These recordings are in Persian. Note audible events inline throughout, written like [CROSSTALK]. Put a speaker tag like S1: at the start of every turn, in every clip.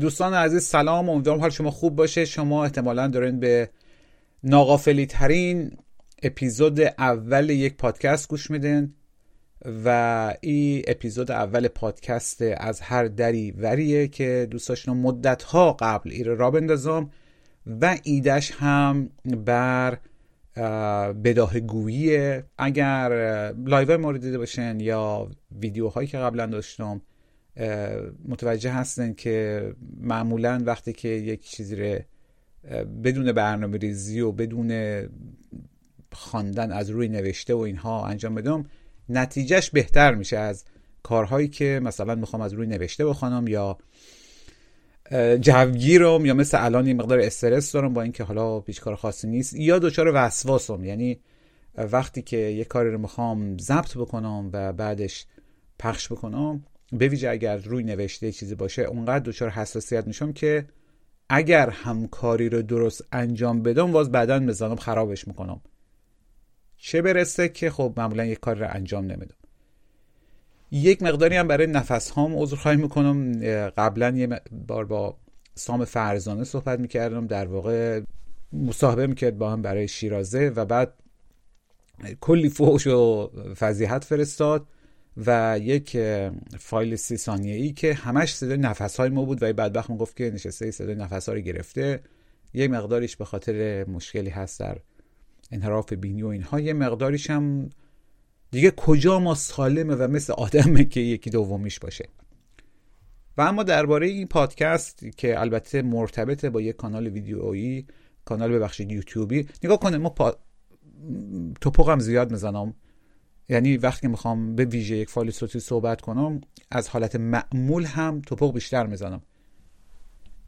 S1: دوستان عزیز سلام. امیدوارم حال شما خوب باشه. شما احتمالا دارین به ناغافلی ترین اپیزود اول یک پادکست گوش میدن و این اپیزود اول پادکست از هر دری وریه که دوست داشتم مدت ها قبل ایره راه بندازم و ایدش هم بر بداهه گوییه اگر live مو ره دیده باشن یا ویدیوهایی که قبلا داشتم متوجه هستن که معمولا وقتی که یک چیزی رو بدون برنامه ریزی و بدون خواندن از روی نوشته و اینها انجام بدم نتیجهش بهتر میشه از کارهایی که مثلا می‌خوام از روی نوشته بخوانم یا جوگیرم یا مثل الان یه مقدار استرس دارم با اینکه حالا پیش کار خاصی نیست یا دچار وسواسم. یعنی وقتی که یه کاری رو می‌خوام ضبط بکنم و بعدش پخش بکنم به ویژه اگر روی نوشته چیزی باشه اونقدر دچار حساسیت میشم که اگر همکاری رو درست انجام بدم باز بعدا بزنم خرابش می‌کنم. چه برسه که خب معمولا یک کار رو انجام نمیدم. یک مقداری هم برای نفس هام عذر خواهی می‌کنم. قبلا یه بار با سام فرزانه صحبت می‌کردم در واقع مصاحبه می‌کرد با هم برای شیرازه و بعد کلی فوش و فضیحت فرستاد. و یک فایل سی ثانیه ای که همش صدای نفس های ما بود و بدبخت گفت که نشسته صدای نفس ها رو گرفته. یک مقداریش به خاطر مشکلی هست در انحراف بینی و اینها. یه مقداریش هم دیگه کجا ما سالمه و مثل آدمه که یکی دومیش باشه. و اما درباره این پادکست که البته مرتبطه با یک کانال ویدیویی کانال ببخشید یوتیوبی نگاه کنه ما پا... توپق زیاد می‌زنم. یعنی وقتی می‌خوام به ویژه یک فایل صوتی صحبت کنم از حالت معمول هم توپق بیشتر می‌زنم.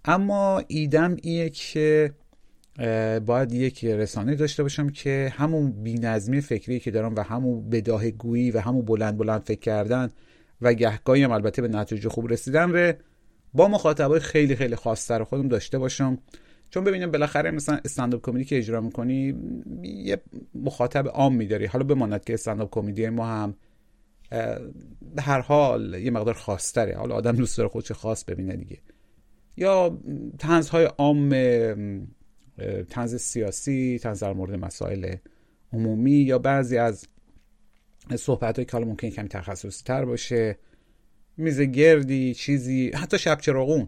S1: اما ایدم ایه که باید یک رسانه داشته باشم که همون بینظمی فکری که دارم و همون بداه گویی و همون بلند بلند فکر کردن و گهگاهی هم البته به نتیجه خوب رسیدن رو با مخاطبای خیلی خیلی خاصتر خودم داشته باشم. چون ببینیم بالاخره مثلا استنداپ کمدی که اجرا می‌کنی یه مخاطب عام میداری. حالا بماند که استنداپ کمدی ما هم به هر حال یه مقدار خاصتره. حالا آدم دوست داره خودش خاص ببینه دیگه. یا تنزهای عام تنز سیاسی تنز در مورد مسائل عمومی یا بعضی از صحبت که حالا ممکن کمی تخصصی تر باشه. میز گردی چیزی حتی شب چراغون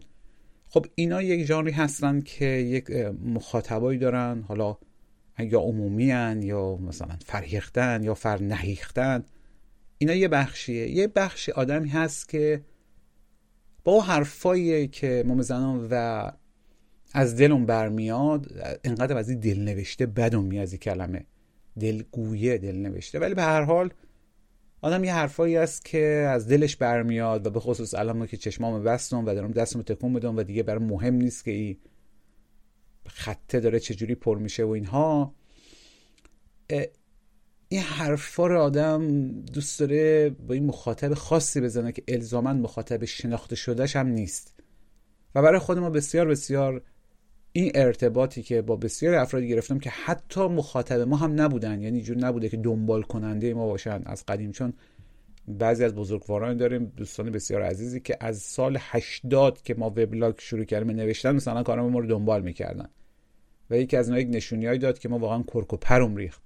S1: خب اینا یک ژانری هستن که یک مخاطبایی دارن حالا یا عمومی هن یا مثلا فرهیختن یا فرنهیختن. اینا یه بخشیه. یه بخش آدمی هست که با حرفایی که ما می‌زنم و از دلم برمیاد انقدر از این دل نوشته بدم از کلمه. دلگویه دل نوشته ولی به هر حال آدم یه حرفایی است که از دلش برمیاد و به خصوص الان که چشمام بستم و دارم دستم تکون بدم و دیگه برای مهم نیست که این خطه داره چجوری پر میشه و اینها. این حرفا رو آدم دوست داره با این مخاطب خاصی بزنه که الزاما مخاطب شناخته شدهش هم نیست. و برای خود ما بسیار بسیار این ارتباطی که با بسیار افرادی گرفتم که حتی مخاطب ما هم نبودن. یعنی جور نبوده که دنبال کننده ما باشن از قدیم چون بعضی از بزرگواران داریم دوستان بسیار عزیزی که از سال 80 که ما وبلاگ شروع کردیم نوشتن مثلا کارم ما رو دنبال می‌کردن. و یکی از اینا یک نشونیایی داد که ما واقعا کرک و پرم ریخت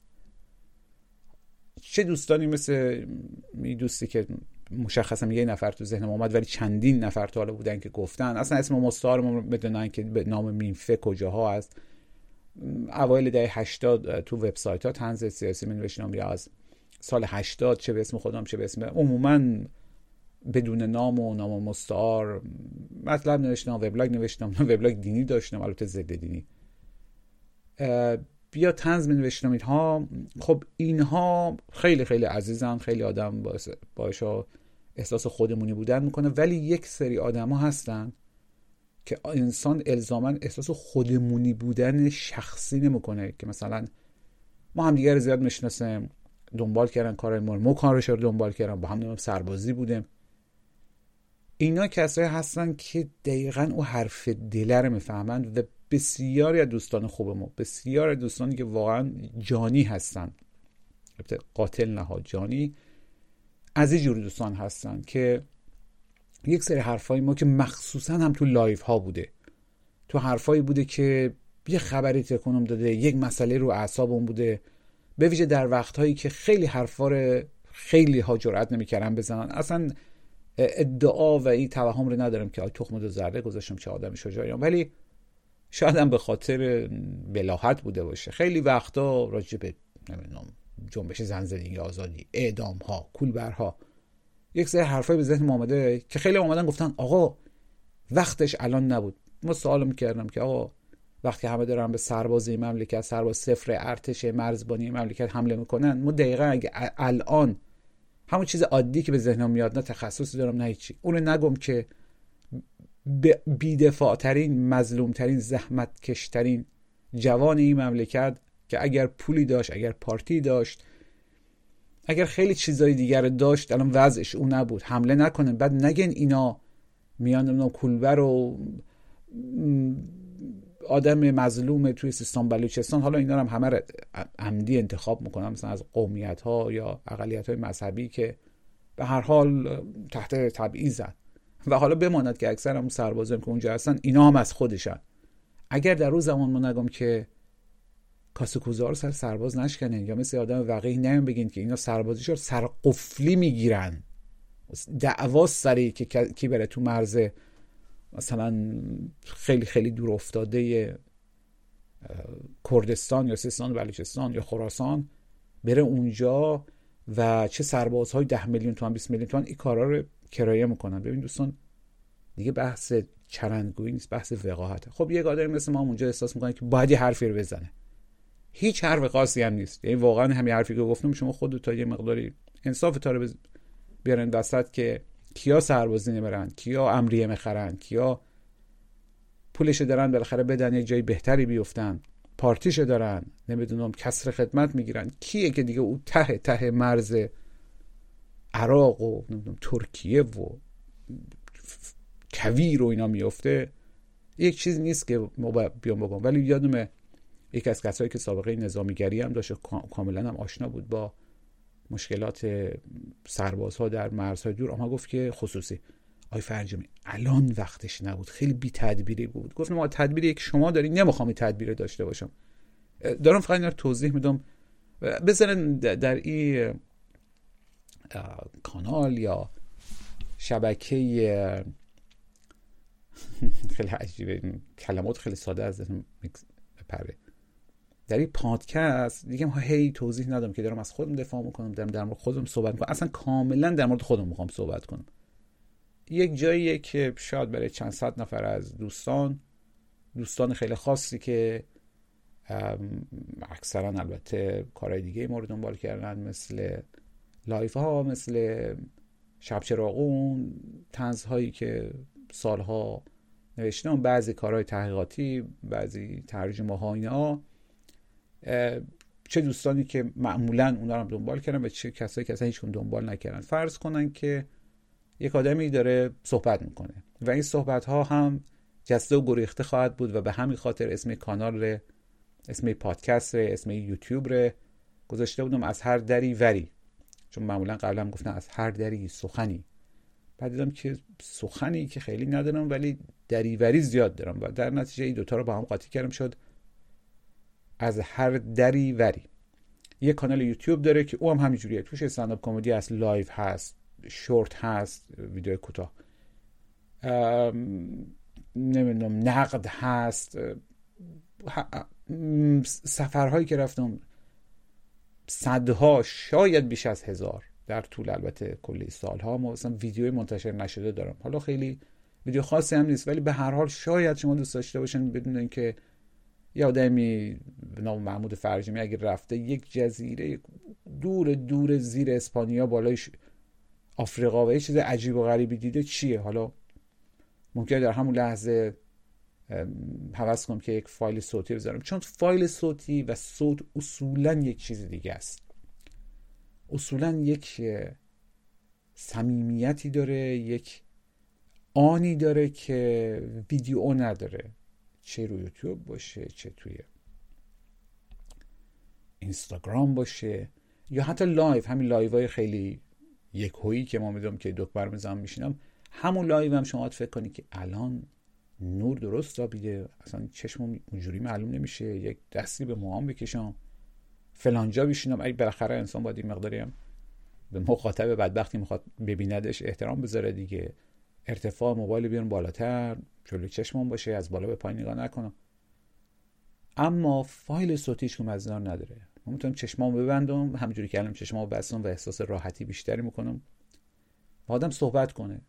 S1: چه دوستانی مثل می دوستی که مشخصا یه نفر تو ذهنم اومد ولی چندین نفر تا حالا بودن که گفتن. اصلا اسم مستعار ما بدونن که به نام مینفه کجاها از اوایل دهه 80 تو وبسایت ها تنز سیاسی می نوشتم یا از سال 80 چه به اسم خودم چه به اسم عموما بدون نام و نام مستعار مطلب نوشتم وبلاگ نوشتم وبلاگ دینی داشتم البته ضد دینی. بیا تنز می نوشتم اینها. خب اینها خیلی خیلی عزیزن خیلی آدم باعث احساس خودمونی بودن می‌کنه. ولی یک سری آدما هستن که انسان الزاما احساس خودمونی بودن شخصی نمی‌کنه. که مثلا ما هم دیگر زیاد می‌شناسیم دنبال کردن کار ما ما کارش رو دنبال کردن با هم سربازی بودیم. اینا کسایی هستن که دقیقا او حرف دله رو می‌فهمند و بسیاری از دوستان خوب ما بسیار از دوستانی که واقعا جانی هستن. قاتل نه ها جانی. از این جور دوستان هستن که یک سری حرفای ما که مخصوصا هم تو live ها بوده. تو حرفایی بوده که یه خبری تکنم داده یک مسئله رو اعصابمون بوده. به ویژه در وقتهایی که خیلی حرفا رو خیلی ها جرأت نمی‌کردن بزنن. اصلا ادعا و این توهم رو ندارم که آی تخم دو ذره گذاشتم چه آدم شجاعیم ولی شاید به خاطر بلاحت بوده باشه. خیلی وقتا راجع به نمی‌دونم جنبش زن زندگی آزادی اعدام ها کولبرها. یک سری حرفای به ذهن آمده که خیلی آمدن گفتن آقا وقتش الان نبود. ما سوال می‌کردم که آقا وقتی همه دارن به سربازی مملکت سرباز صفر ارتش مرزبانی مملکت حمله می‌کنن ما دقیقا اگه الان همون چیز عادی که به ذهنم میاد نه تخصصی دارم نه هیچی. اونو نگم که بیدفاع ترین مظلوم ترین زحمت کشترین جوان این مملکت که اگر پولی داشت اگر پارتی داشت اگر خیلی چیزای دیگر داشت الان وضعش اون نبود. حمله نکنه. بعد نگن اینا میان نمی‌دونم کولبر و آدم مظلوم توی سیستان بلوچستان. حالا اینا هم همه عمدی انتخاب می‌کنن. مثلا از قومیت ها یا اقلیت های مذهبی که به هر حال تحت تبعیضن و حالا بماند که اکثر هم سربازان که اونجا هستن اینا هم از خودشن. اگر در روز زمان ما نگم که کاسه سر سرباز نشکنن یا مثل آدم وقیح نمیم بگین که اینا سربازیش سر قفلی می‌گیرن. دعوا سری که کی بره تو مرز مثلا خیلی خیلی دور افتاده کردستان یا سیستان و بلوچستان یا خراسان بره اونجا و چه سربازهای ده میلیون تومن 20 میلیون تومن این کارا رو کرایه می‌کنن. ببین دوستان دیگه بحث چرندگویی نیست بحث وقاحته. خب یک آدمی مثل ما اونجا احساس می‌کنه که باید یه حرفی رو بزنه. هیچ حرف خاصی هم نیست. یعنی واقعا همین حرفی که گفتم شما خود تا یه مقداری انصاف تا رو بیارن وسط که کیا سربازی نمیرن کیا امریه می‌خرن کیا پولش دارن بالاخره بدن یه جای بهتری بیفتن پارتیش دارن نمی‌دونم کسر خدمت می‌گیرن. کیه که دیگه او ته ته مرز عراق و نمی‌دونم ترکیه و کویر و اینا میفته یک چیز نیست که ما بیام بگم. ولی یادمه یکی از کسایی که سابقه نظامیگری هم داشت کاملا هم آشنا بود با مشکلات سربازها در مرزهای دور اما گفت که خصوصی. آی فرجمی الان وقتش نبود. خیلی بی تدبیری بود. گفت ما تدبیری که شما داری نمی‌خوام تدبیر داشته باشم. دارم فقط این توضیح میدم. بزنن در این کانال یا شبکه [LAUGHS] خیلی عجیبه. کلمات خیلی ساده از بپره در این پادکست دیگه ما هی توضیح ندم که دارم از خودم دفاع می‌کنم دارم در مورد خودم صحبت می‌کنم. اصلا کاملا در مورد خودم می‌خوام صحبت کنم. یک جاییه که شاید برای چند صد نفر از دوستان دوستان خیلی خاصی که اکثرا البته کارهای دیگه مو ره دنبال کردن مثل live ها مثل شب چراغون طنزهایی که سالها نوشتم بعضی کارهای تحقیقاتی بعضی ترجمه ها اینا. چه دوستانی که معمولا اونا رو دنبال کردن و چه کسایی که اصلا هیچکون دنبال نکردن. فرض کنن که یک آدمی داره صحبت می‌کنه و این صحبت ها هم جسته و گریخته خواهد بود و به همین خاطر اسم کانال ره اسم پادکست ره اسم یوتیوب ره گذاشته بودم از هر دری وری. چون معمولا قبلا گفتن از هر دری سخنی. بعد دیدم که سخنی که خیلی ندارم ولی دریوری زیاد دارم و در نتیجه این دوتا رو با هم قاطی کردم. شد از هر دری وری. یه کانال یوتیوب داره که او هم همینجوریه توش استنداپ کمدی هست live هست شورت هست ویدیو کوتاه. نمی‌دونم نقد هست. سفرهایی که رفتم صدها شاید بیش از هزار در طول البته کلی سالها. ما مثلا ویدیوی منتشر نشده دارم. حالا خیلی ویدیو خاصی هم نیست ولی به هر حال شاید شما دوست داشته باشین بدونین که یه آدمی به نام محمود فرجمی اگر رفته یک جزیره دور دور زیر اسپانیا بالای آفریقا و یه چیز عجیب و غریبی دیده چیه؟ حالا ممکنه در همون لحظه حوض کنم که یک فایل صوتی بذارم. چون فایل صوتی و صوت اصولا یک چیز دیگه است. اصولا یک صمیمیتی داره یک آنی داره که ویدیو نداره. چه روی یوتیوب باشه چه توی اینستاگرام باشه یا حتی لایو همین لایو های خیلی یک هایی که ما می‌دونم که دکمه ره می‌زنم میشینم همون live هم شما فکر کنید که الان نور درست بیده اصلا چشمم اونجوری معلوم نمیشه یک دستی به موهام بکشم فلانجا بشینم. اگه بالاخره انسان باید این مقداری هم به مخاطب بدبختی می‌خواد ببیندش احترام بذاره دیگه. ارتفاع موبایل بیارم بالاتر جلوی چشمم باشه از بالا به پایین نگاه نکنم. اما فایل صوتیش که مزدار نداره. من می‌تونم چشمامو ببندم همونجوری که الان چشمامو بستم و احساس راحتی بیشتری می‌کنم. آدم صحبت کنه.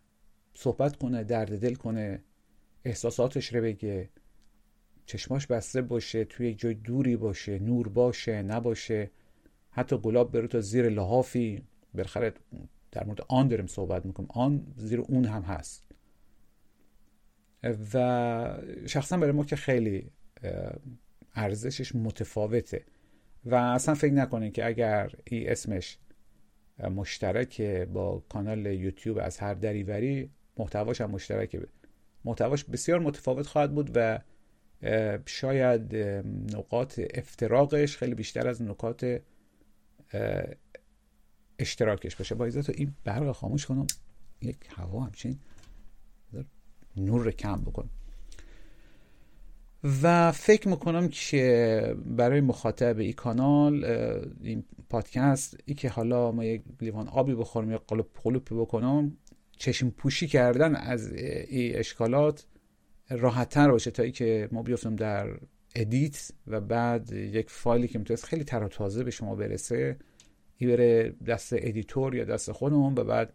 S1: صحبت کنه درد دل کنه احساساتش رو بگه. چشماش بسته باشه توی یک جای دوری باشه نور باشه نباشه. حتی گلاب بره تا زیر لحافی. بالاخره در مورد آن داریم صحبت می‌کنم آن زیر اون هم هست. و شخصا برای ما که خیلی ارزشش متفاوته. و اصلا فکر نکنید که اگر این اسمش مشترک با کانال یوتیوب از هر دریوری محتواش هم مشترکه. محتواش بسیار متفاوت خواهد بود و شاید نقاط افتراقش خیلی بیشتر از نکات اشتراکش باشه. با تو این برق خاموش کنم یک هوا همچین نور کم بکن. و فکر می‌کنم که برای مخاطب این کانال این پادکست ای که حالا ما یک لیوان آبی بخورم یا قلوب قلوب بکنم چشم پوشی کردن از این اشکالات راحتتر باشه تا ای که ما بیفتم در edit و بعد یک فایلی که می‌تونست خیلی تر و تازه به شما برسه. بره دست editor یا دست خودمون و بعد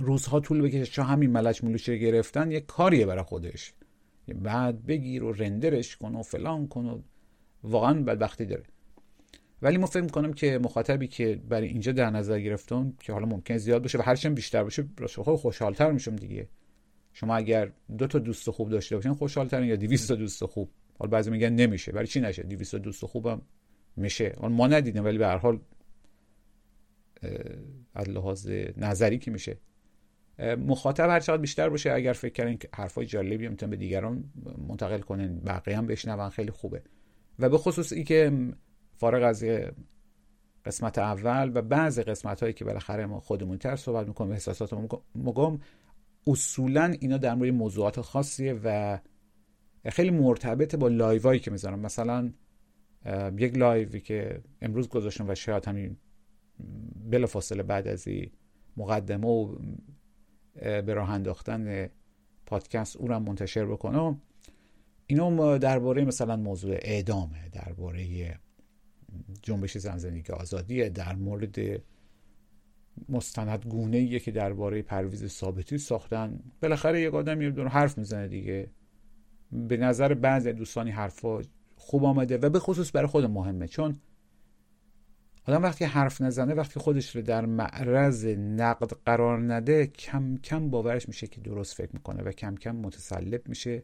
S1: روزها طول بکشه. چون همین ملچ ملوچه گرفتن یک کاریه برای خودش. بعد بگیر و render ش کن و فلان کن و واقعا بدبختی داره. ولی ما فکر می‌کنم که مخاطبی که برای اینجا در نظر گرفتم که حالا ممکن زیاد باشه و هرچند بیشتر باشه راست خوشحالتر میشم دیگه. شما اگر دو تا دوست خوب داشته باشین خوشحالتر یا 200 تا دوست خوب؟ حالا بعضی میگن نمیشه. برای چی نشه؟ 200 تا دوست خوبم میشه. ما ندیدیم ولی به هر حال از لحاظ نظری که میشه. مخاطب هر چقدر بیشتر باشه اگر فکر کردین که حرفای جالبی می‌تونن به دیگران منتقل کنن بقیه هم بشنون خیلی خوبه. و به خصوص ای که فارغ از قسمت اول و بعضی قسمت هایی که بالاخره ما خودمون تر صحبت می‌کنیم احساسات مگم اصولا اینا در مورد موضوعات خاصیه و خیلی مرتبط با لایوایی که می‌ذارم مثلا یک لایوی که امروز گذاشتم و شاید همین بلا فاصله بعد از این مقدمه و به راه انداختن پادکست او را منتشر بکنم. اینا درباره مثلا موضوع اعدامه درباره جنبش زن زندگی آزادیه در مورد مستند گونه که درباره پرویز ثابتی ساختن. بالاخره یک آدم یه دور حرف می‌زنه دیگه. به نظر بعضی دوستانی حرفا خوب آمده و به خصوص برای خود مهمه. چون آدم وقتی حرف نزنه وقتی خودش رو در معرض نقد قرار نده کم کم باورش میشه که درست فکر می‌کنه و کم کم متسلب میشه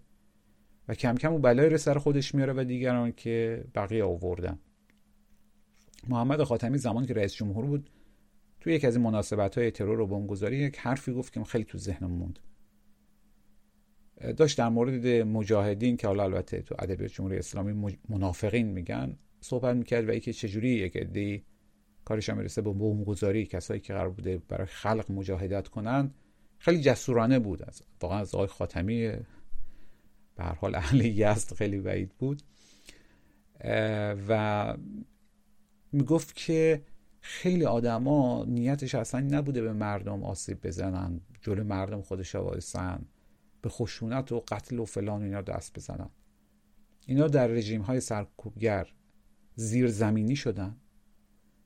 S1: و کم کم او بلای رو سر خودش میاره و دیگران که بقیه آوردن. محمد خاتمی زمانی که رئیس جمهور بود توی یک از این مناسبت های ترور و بمبگذاری یک حرفی گفت که خیلی تو ذهنم موند. داشت در مورد مجاهدین که حالا البته تو ادبیات جمهوری اسلامی منافقین میگن صحبت می‌کرد و اینکه چجوری یک عده کارش هم می‌رسه به بمبگذاری کسایی که قرار بوده برای خلق مجاهدت کنن خیلی جسورانه بود از واقعا از آقای خاتمی به هر حال اهل یزد خیلی بعید بود. و می‌گفت که خیلی آدما نیتش اصلا نبوده به مردم آسیب بزنن جلو مردم خودش وایسن به خشونت و قتل و فلان اینا دست بزنن. اینا در رژیم های سرکوبگر زیر زمینی شدن.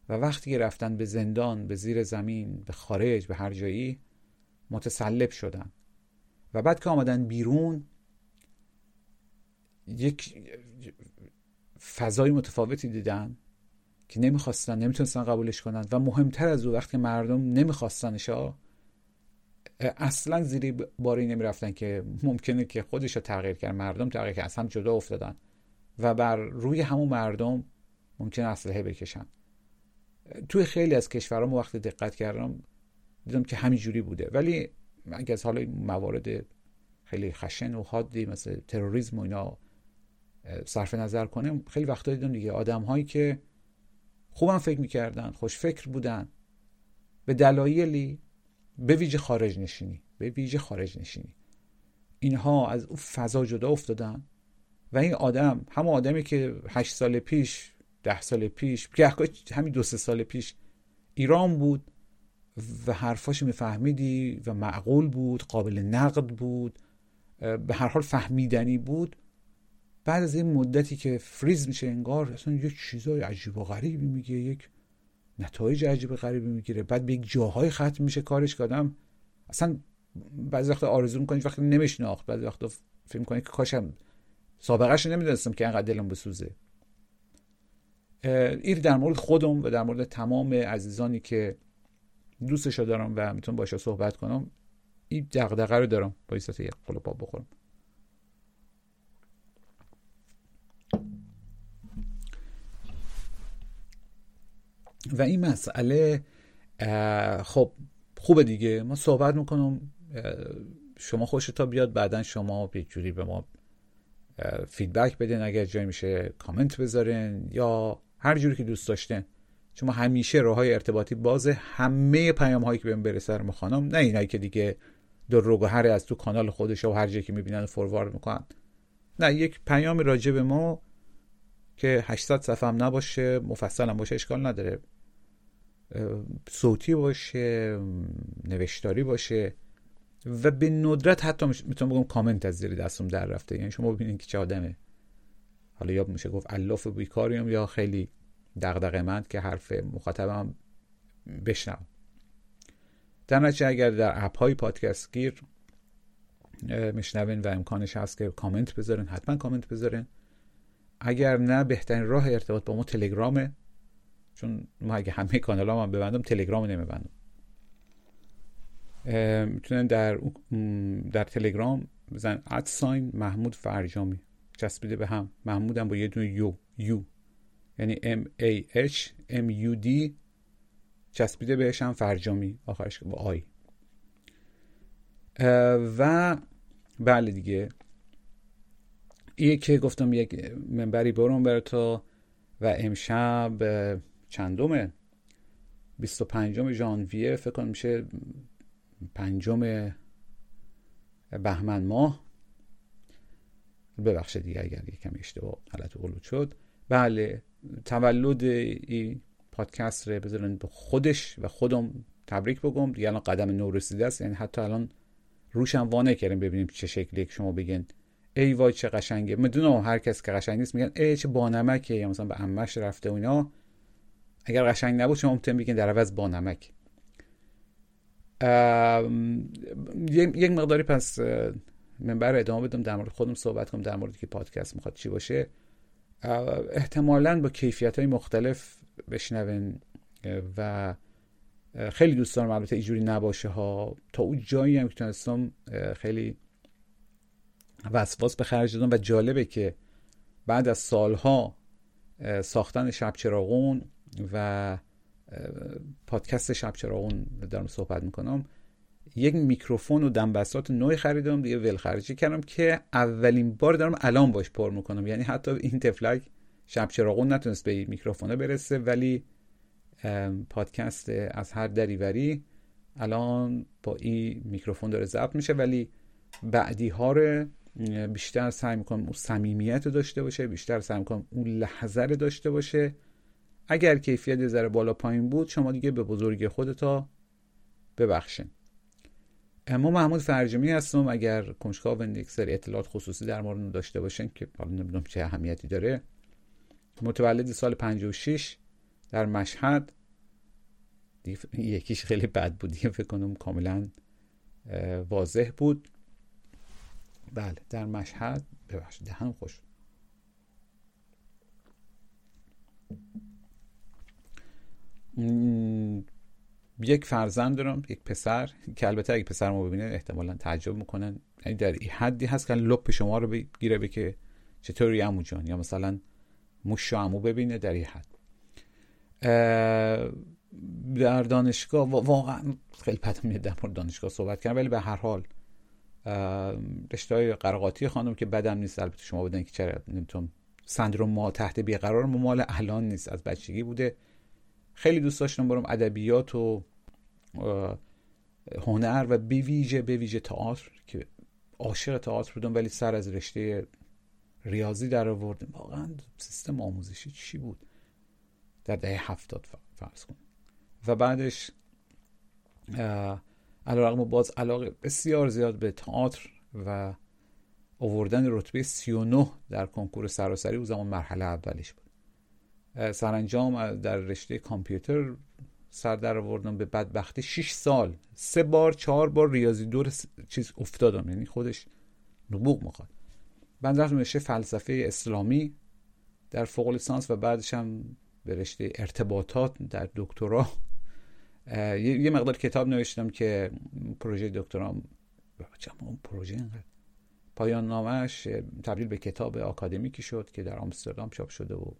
S1: و وقتی رفتن به زندان به زیر زمین به خارج به هر جایی متسلب شدن. و بعد که آمدن بیرون یک فضای متفاوتی دیدن که نمی‌خواستن نمی‌تونستن قبولش کنن. و مهمتر از او وقتی مردم نمیخواستنش اصلا زیری باری نمی‌رفتن که ممکنه که خودش رو تغییر کرد. مردم تغییر کرد. اصلا جدا افتادن. و بر روی همون مردم ممکن اسلحه بکشن. توی خیلی از کشورها وقتی دقت کردم دیدم که همین جوری بوده. ولی اگه از حالا موارد خیلی خشن و حادی مثل تروریسم و اینا صرف نظر کنیم خیلی وقتا دیدم دیگه آدم هایی که خوبم فکر می‌کردن خوش فکر بودن به دلایلی به ویژه خارج نشینی به ویژه خارج نشینی. اینها از اون فضا جدا افتادن و این آدم همون آدمی که هشت سال پیش ده سال پیش همین دو سه سال پیش ایران بود و حرفاش میفهمیدی و معقول بود قابل نقد بود به هر حال فهمیدنی بود. بعد از این مدتی که فریز میشه انگار اصلا یک چیزای عجیب و غریبی میگه یک نتایج عجیب و غریبی می‌گیره. بعد به یک جاهای ختم میشه کارش کردم اصلا بعضی وقت آرزو می‌کنی وقتی نمیشناخت. بعضی وقت فکر می‌کنی که کاشم سابقهش نمی‌دونستم که انقدر دلم بسوزه. این در مورد خودم و در مورد تمام عزیزانی که دوستشو دارم و می‌تونم باشه صحبت کنم این دغدغه رو دارم. با ایستات یک قلب بخورم. و این مسئله خب خوبه دیگه. ما صحبت می‌کنم شما خوش تا بیاد بعدا شما یک جوری به ما فیدبک بدین. اگر جای میشه کامنت بذارین یا هر جوری که دوست داشتین. چون ما همیشه راه های ارتباطی بازه همه پیام هایی که بهم برسه رو می‌خوانم نه اینایی که دیگه در رو هر از تو کانال خودش و هر جایی که می‌بینن فوروارد می‌کنن. نه یک پیام راجع به ما که 800 صفحه هم نباشه مفصل هم باشه اشکال نداره. صوتی باشه نوشتاری باشه و به ندرت حتی می‌تونم بگم کامنت از زیر دستم در رفته. یعنی شما ببینید که چه آدمه. حالا یا میشه گفت الاف بیکاریم یا خیلی دغدغه مند که حرف مخاطبم بشنم در نتیجه اگر در اپ های پادکست گیر میشنوین و امکانش هست که کامنت بذارین حتما کامنت بذارین. اگر نه بهترین راه ارتباط با ما تلگرامه. چون ما اگه همه کانال هم ببندم تلگرام نمیبندم. می‌تونن در در تلگرام بزن ادساین محمود فرجامی. چسبیده به هم. محمودم با یه دونه یو. یو. یعنی M A H M U D چسبیده بهش هم فرجامی. آخرش با آی. و بله دیگه. این که گفتم یک منبری برون بر تو و امشب چندم 25 ژانویه فکر کنم میشه پنجم بهمن ماه. ببخشید دیگه اگر یکم اشتباه حالت غلوط شد. بله تولد این پادکست رو بذارن به خودش و خودم تبریک بگم. دیگه الان قدم نو رسیده است. یعنی حتی الان روشم وانه کردیم ببینیم چه شکلی شما بگین ای وای چه قشنگه. می‌دونم هر کس که قشنگ نیست میگن ای چه بانمکه. یا مثلا به امش رفته و اینا. اگر قشنگ نبود شما ممکن بگین در عوض بانمک. یک مقداری پس منبر ادامه بدم در مورد خودم صحبت کنم در مورد که پادکست می‌خواد چی باشه. احتمالا با کیفیت های مختلف بشنون و خیلی دوست دارم البته اینجوری نباشه ها. تا اون جایی هم که تونستم خیلی وسواس به خرج دادم و جالبه که بعد از سالها ساختن شب چراغون و پادکست شب چراغون دارم صحبت می‌کنم. یک میکروفون و دمبسات نوعی خریدم دیگه ول خرجی کردم که اولین بار دارم الان باش پر می‌کنم. یعنی حتی این تفلک شب چراغون نتونست به میکروفونه برسه ولی پادکست از هر دریوری الان با این میکروفون داره ضبط میشه ولی بعدی ها رو بیشتر سعی می‌کنم اون صمیمیت داشته باشه بیشتر سعی می‌کنم اون لحظه رو داشته باشه. اگر کیفیت ذره بالا پایین بود شما دیگه به بزرگی خودتا ببخشین. ما محمود فرجمی هستم. اگر کنجکاو یک سری اطلاعات خصوصی در مورد داشته باشین که حالا نمی‌دونم چه اهمیتی داره متولد سال 56 در مشهد. یکیش خیلی بد بود دیگه فکر کنم کاملا واضح بود. بله در مشهد. ببخشید دهنم خوش. یک فرزند دارم یک پسر که البته اگه پسر ما ببینه احتمالا تعجب می‌کنن. یعنی در حدی هست که لپ شما رو بگیره به که چطوری عمو جان یا مثلا موش عمو ببینه در این حد. در دانشگاه واقعا خیلی پت میاد در دانشگاه صحبت کردم ولی به هر حال رشته های قرقاتی خانم که بدم نیست البته شما بدن که چرا نمی‌تونم سندروم ما تحت بیقرار مال الان نیست از بچگی بوده. خیلی دوست داشتم برم ادبیات و هنر و به ویژه به ویژه تئاتر که عاشق تئاتر بودم ولی سر از رشته ریاضی در آوردم. واقعا سیستم آموزشی چی بود؟ در دهه هفتاد فرض کن. و بعدش علیرغم باز علاقه بسیار زیاد به تئاتر و آوردن رتبه 39 در کنکور سراسری او زمان مرحله اولیش بود. سرانجام در رشته کامپیوتر سر در آوردم به بدبختی. 6 سال. سه بار چهار بار ریاضی دور چیز افتادم. یعنی خودش نبوغ می‌خواد. بعد رفتم رشته فلسفه اسلامی در فوق لیسانس و بعدش هم به رشته ارتباطات در دکترا. یه مقدار کتاب نوشتم که پروژه دکترام اون پروژه اینقدر پایان نامش تبدیل به کتاب آکادمیکی شد که در آمستردام چاپ شده و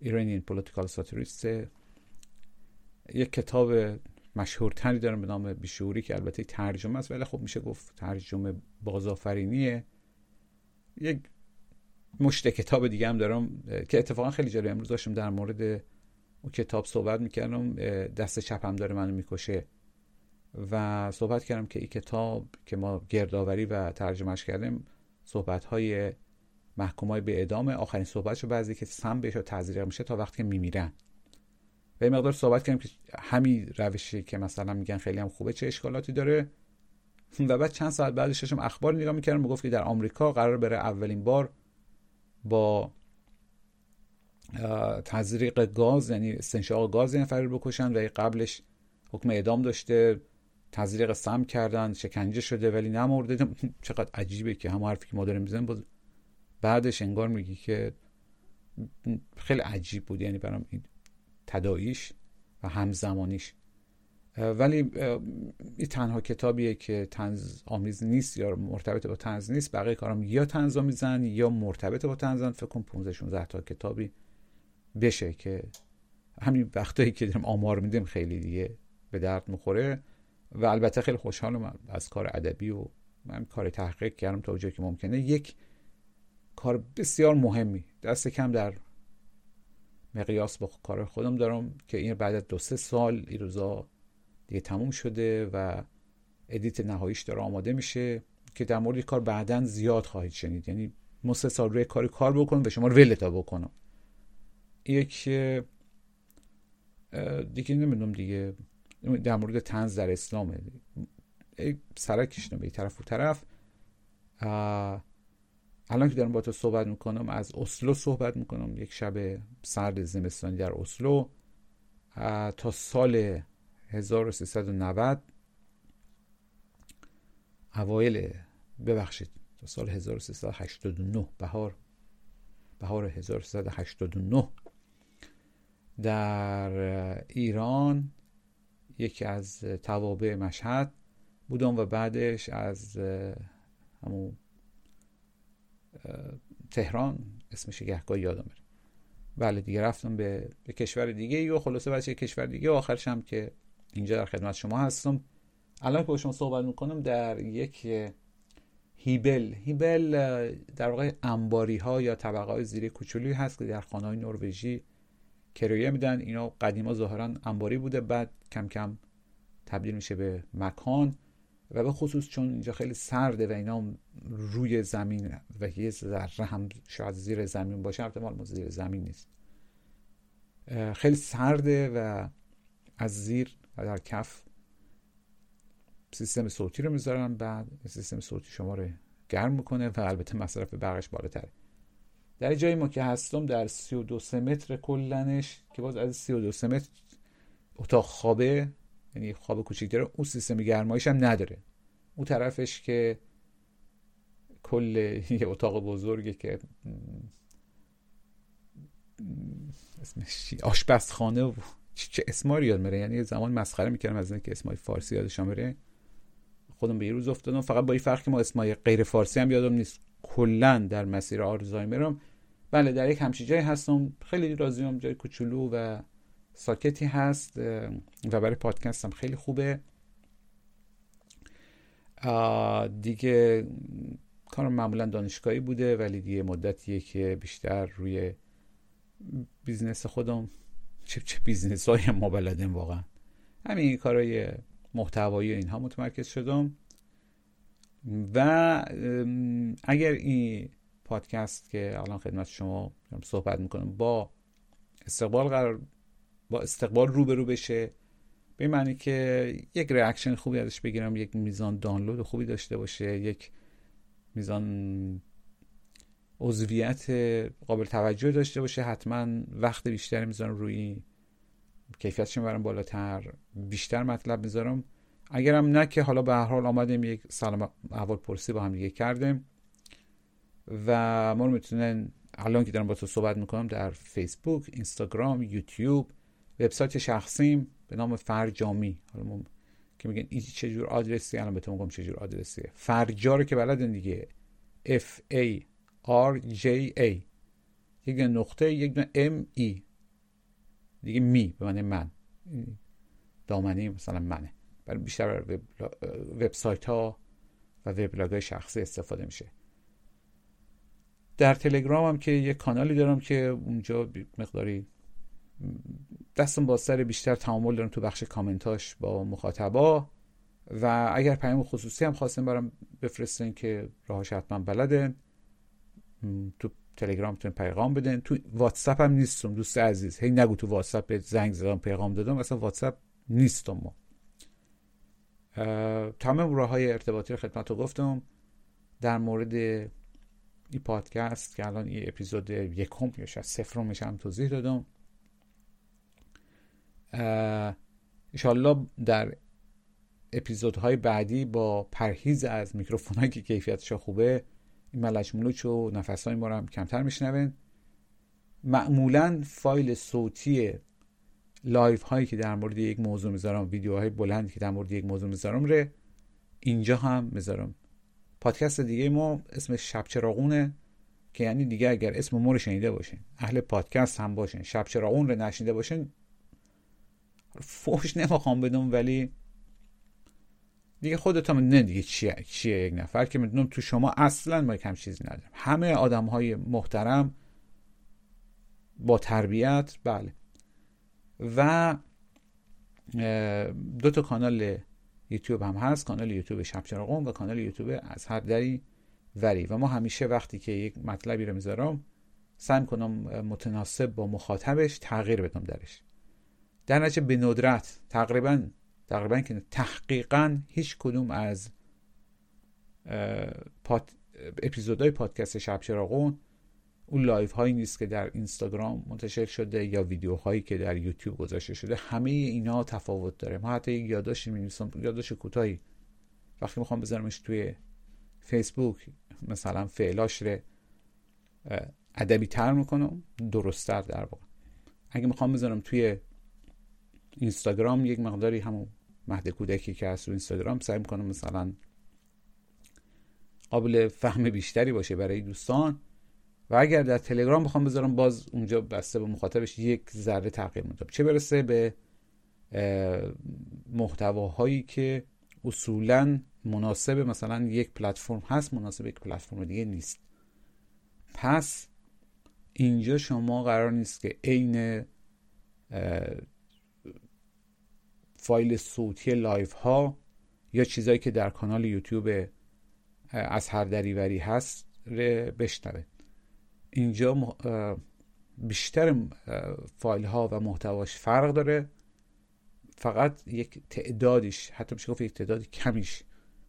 S1: ایرانین پولیتیکال ساتریست یک کتاب مشهورتری دارم به نام بیشوری که البته ترجمه است ولی خب میشه گفت ترجمه بازآفرینیه. یک مشت کتاب دیگه هم دارم که اتفاقا خیلی جالب امروز داشتم در مورد اون کتاب صحبت می‌کردم دست چپم داره منو می‌کشه. و صحبت کردم که این کتاب که ما گردآوری و ترجمهش کردیم صحبت های محکوم های به اعدام آخرین صحبتشو بعضی که سم بهش تعذیر میشه تا وقتی که میمیرن. و مقدار صحبت کردیم که همین روشی که مثلا میگن خیلی هم خوبه چه اشکالاتی داره. و بعد چند ساعت بعدش داشتم اخبار نگاه می‌کردم گفت که در آمریکا قرار بره اولین بار با تزریق گاز یعنی استنشاق گاز این فریر بکشن و قبلش حکم اعدام داشته تزریق سم کردن شکنجه شده ولی نمرده. [LAUGHS] چقدر عجیبه که هم حرفی که ما داریم می‌زنیم بعدش انگار میگی که خیلی عجیب بود. یعنی برام این تداییش و همزمانیش. ولی این تنها کتابیه که تنز آمیز نیست یا مرتبط با تنز نیست بقیه کارم یا تنز آمیزن یا مرتبط با تنزن فکر کنم 15 16 تا کتابی بشه که همین وقتایی که داریم آمار میدیم خیلی دیگه به درد می‌خوره. و البته خیلی خوشحالم از کار ادبی و من کار تحقیق کردم تا اونجایی که ممکنه. یک کار بسیار مهمی دست کم در مقیاس با کار خودم دارم که این بعد از دو سه سال این روزا دیگه تموم شده و ادیت نهاییش داره آماده میشه که در مورد کار بعدا زیاد خواهید شنید. یعنی ما سه سال روی کاری کار بکنم و شما رو ولتا بکنم. یک دیگه نمی‌دونم دیگه. در مورد تنز در اسلامه. سرک کشیدم به طرف و طرف. الان که دارم با تو صحبت می‌کنم از اسلو صحبت می‌کنم. یک شب سرد زمستانی در اسلو. تا سال 1390 اوایل ببخشید تا سال 1389 بهار بهار 1389 در ایران یکی از توابع مشهد بودم و بعدش از همون تهران اسمش گهگاه یادم میره. بله دیگه رفتم به, به کشور دیگه و خلاصه بعدش کشور دیگه آخرش هم که اینجا در خدمت شما هستم. الان که با شما صحبت می‌کنم در یک هیبل. هیبل در واقع انباری ها یا طبقه های زیر کوچولی هست که در خانه های نروژی کرایه میدن. اینا قدیما ظاهرا انباری بوده بعد کم کم تبدیل میشه به مکان. و به خصوص چون اینجا خیلی سرده و اینا روی زمین و یه ذره هم شاید زیر زمین باشه احتمال ما زیر زمین نیست. خیلی سرده و از زیر و در کف سیستم صوتی رو می‌ذارن بعد سیستم صوتی شما رو گرم می‌کنه و البته مصرف برقش بالاتره. در جایی ما که هستم در 32 متر کلنش که باز از 32 متر اتاق خوابه یعنی خواب کوچیک داره اون سیستم گرمایش هم نداره. اون طرفش که کل یه اتاق بزرگه که اسمش آشپزخانه و چه اسماری یاد میره؟ یعنی زمان مسخره می‌کردم از اینکه اسمای فارسی یادشان بره. خودم به یه روز افتادم فقط با این فرق که ما اسمای غیر فارسی هم یادم نیست. کلا در مسیر آلزایمرم بله در یک همچین جایی هستم. خیلی راضیم جای کوچولو و ساکتی هست و برای پادکستم خیلی خوبه. دیگه کارم معمولا دانشگاهی بوده ولی دیگه مدتیه که بیشتر روی business خودم چه چه business های ما بلدیم واقعا. همین کارهای محتوایی اینها متمرکز شدم. و اگر این پادکست که الان خدمت شما صحبت می‌کنم با استقبال قرار با استقبال روبرو بشه. به معنی که یک ریاکشن خوبی ازش بگیرم یک میزان دانلود خوبی داشته باشه یک میزان عضویت قابل توجه داشته باشه. حتما وقت بیشتری می‌ذارم روی کیفیتش می‌برم بالاتر بیشتر مطلب می‌ذارم. اگرم نه که حالا به هر حال آمدیم یک سلام احوال پرسی با هم دیگه کردیم و ما رو می‌تونن الان که دارم با تو صحبت می‌کنم در فیسبوک اینستاگرام یوتیوب وبسایت شخصیم به نام فرجامی. حالا ما که میگن این چه جور آدرسی الان بهتون میگم چه جور آدرسیه. فرجا رو که بلدن دیگه. F A R J A. یک نقطه یک دونه M E. دیگه می به معنی من. دامنه مثلا منه. برای بیشتر وب وبسایت ها و وبلاگ های شخصی استفاده میشه. در تلگرام هم که یک کانالی دارم که اونجا مقداری دستم با سر بیشتر تعامل دارم تو بخش کامنتاش با مخاطبا. و اگر پیام خصوصی هم خواستیم برام بفرستین که راهاش حتما بلدن تو تلگرام می‌تونین پیغام بدین تو واتساپ هم نیستم دوست عزیز. هی نگو تو واتساپ بهت زنگ زدم پیغام دادم اصلا واتساپ نیستم. ما تمام راه های ارتباطی رو خدمت رو گفتم. در مورد این پادکست که الان این اپیزود یکم یا شاید سفرم هم توضیح دادم. انشالله در اپیزودهای بعدی با پرهیز از میکروفون که کیفیتش خوبه این ملچ و نفس های ما رو هم کمتر میشنون معمولا فایل صوتی live هایی که در مورد یک موضوع می‌ذارم ویدیوهای بلند که در مورد یک موضوع می‌ذارم رو اینجا هم می‌ذارم. پادکست دیگه ما اسم شب چراغونه که یعنی دیگه اگر اسم ما رو شنیده باشین اهل پادکست هم باشین شب چراغون رو نشنیده باشین فوش نمی‌خوام بدم ولی دیگه خودت هم نه دیگه چیه چیه یک نفر که می‌دونم تو شما اصلا ما کم چیزی ندارم. همه آدم های محترم با تربیت بله. و دو تا کانال یوتیوب هم هست کانال یوتیوب شب چراغون و کانال یوتیوب از هر دری وری. و ما همیشه وقتی که یک مطلبی رو می‌ذارم سعی کنم متناسب با مخاطبش تغییر بدم درش. در نتیجه به ندرت تقریبا تقریبا که تحقیقا هیچ کدوم از پاد... اپیزودهای پادکست شب چراغون اون live هایی نیست که در اینستاگرام منتشر شده یا ویدیو هایی که در یوتیوب گذاشته شده. همه اینا تفاوت داره. ما حتی یک یادداشتی می‌نویسم یادداشت کوتاهی. وقتی می‌خوام بذارمش توی فیسبوک مثلا فعلاش رو ادبی تر می‌کنم درستتر در واقع. اگه می‌خوام بذارم توی اینستاگرام یک مقداری همون مهد کودکی که از تو اینستاگرام سعی می‌کنم مثلا قابل فهم بیشتری باشه برای دوستان. و اگر در تلگرام بخوام بذارم باز اونجا بسته به مخاطبش یک ذره تغییر میدم. چه برسه به محتواهایی که اصولا مناسب مثلا یک پلتفرم هست مناسب یک پلتفرم دیگه نیست. پس اینجا شما قرار نیست که عین فایل صوتی live ها یا چیزایی که در کانال یوتیوب از هر دریوری هست بشنوه. اینجا بیشتر فایل ها و محتواش فرق داره. فقط یک تعدادیش حتی میشه گفت یک تعداد کمیش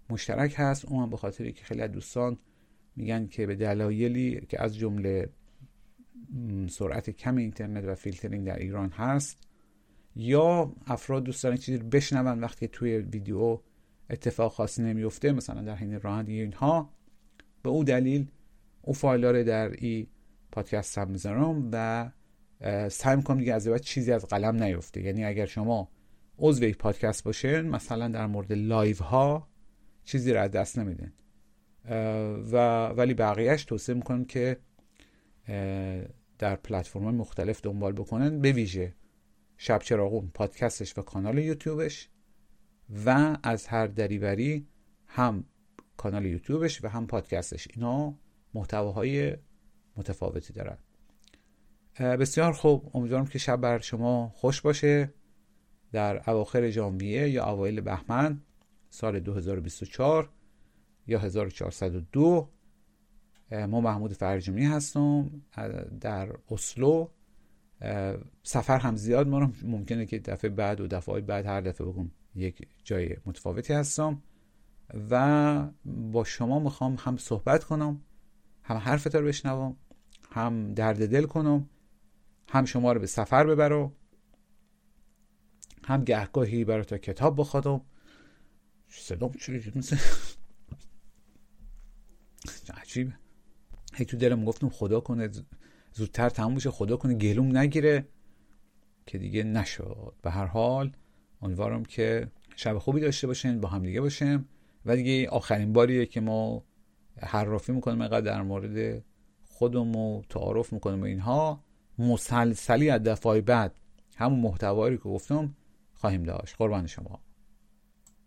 S1: مشترک هست. اون هم به خاطر که خیلی از دوستان میگن که به دلایلی که از جمله سرعت کم اینترنت و فیلترینگ در ایران هست یا افراد دوست دارن چیزی بشنون وقتی توی ویدیو اتفاق خاصی نمیفته مثلا در حین رانندگی اینها. به اون دلیل اون فایل رو در این پادکست سب می‌ذارم و سعی می‌کنم دیگه از بعد چیزی از قلم نیفته. یعنی اگر شما عضو یک پادکست باشین مثلا در مورد live ها چیزی رو از دست نمیدین. و ولی بقیهش توصیه می‌کنم که در پلتفرم مختلف دنبال بکنن به ویژه شب چراغون پادکستش و کانال یوتیوبش و از هر دریوری هم کانال یوتیوبش و هم پادکستش. اینا محتواهای متفاوتی دارن. بسیار خوب. امیدوارم که شب بر شما خوش باشه. در اواخر ژانویه یا اوایل بهمن سال 2024 یا 1402 ما محمود فرجمی هستم در اسلو سفر هم زیاد ما رو ممکنه که دفعه بعد و دفعه بعد هر دفعه بگم یک جای متفاوتی هستم. و با شما می‌خوام هم صحبت کنم هم حرفت رو بشنوم هم درد دل کنم هم شما رو به سفر ببرم هم گهگاهی برای تا کتاب بخوادم. صدام چجوری مثل [LAUGHS] عجیبه. هی تو دلم گفتم خدا کنه زودتر تموم بشه خدا کنه گلوم نگیره. که دیگه نشد. به هر حال امیدوارم که شب خوبی داشته باشین با هم دیگه باشیم. و دیگه آخرین باریه که ما حرافی می‌کنیم اینقدر در مورد خودمون و تعارف می‌کنیم و اینها مسلسلی از دفعه بعد همون محتوایی که گفتم خواهیم داشت. قربان شما.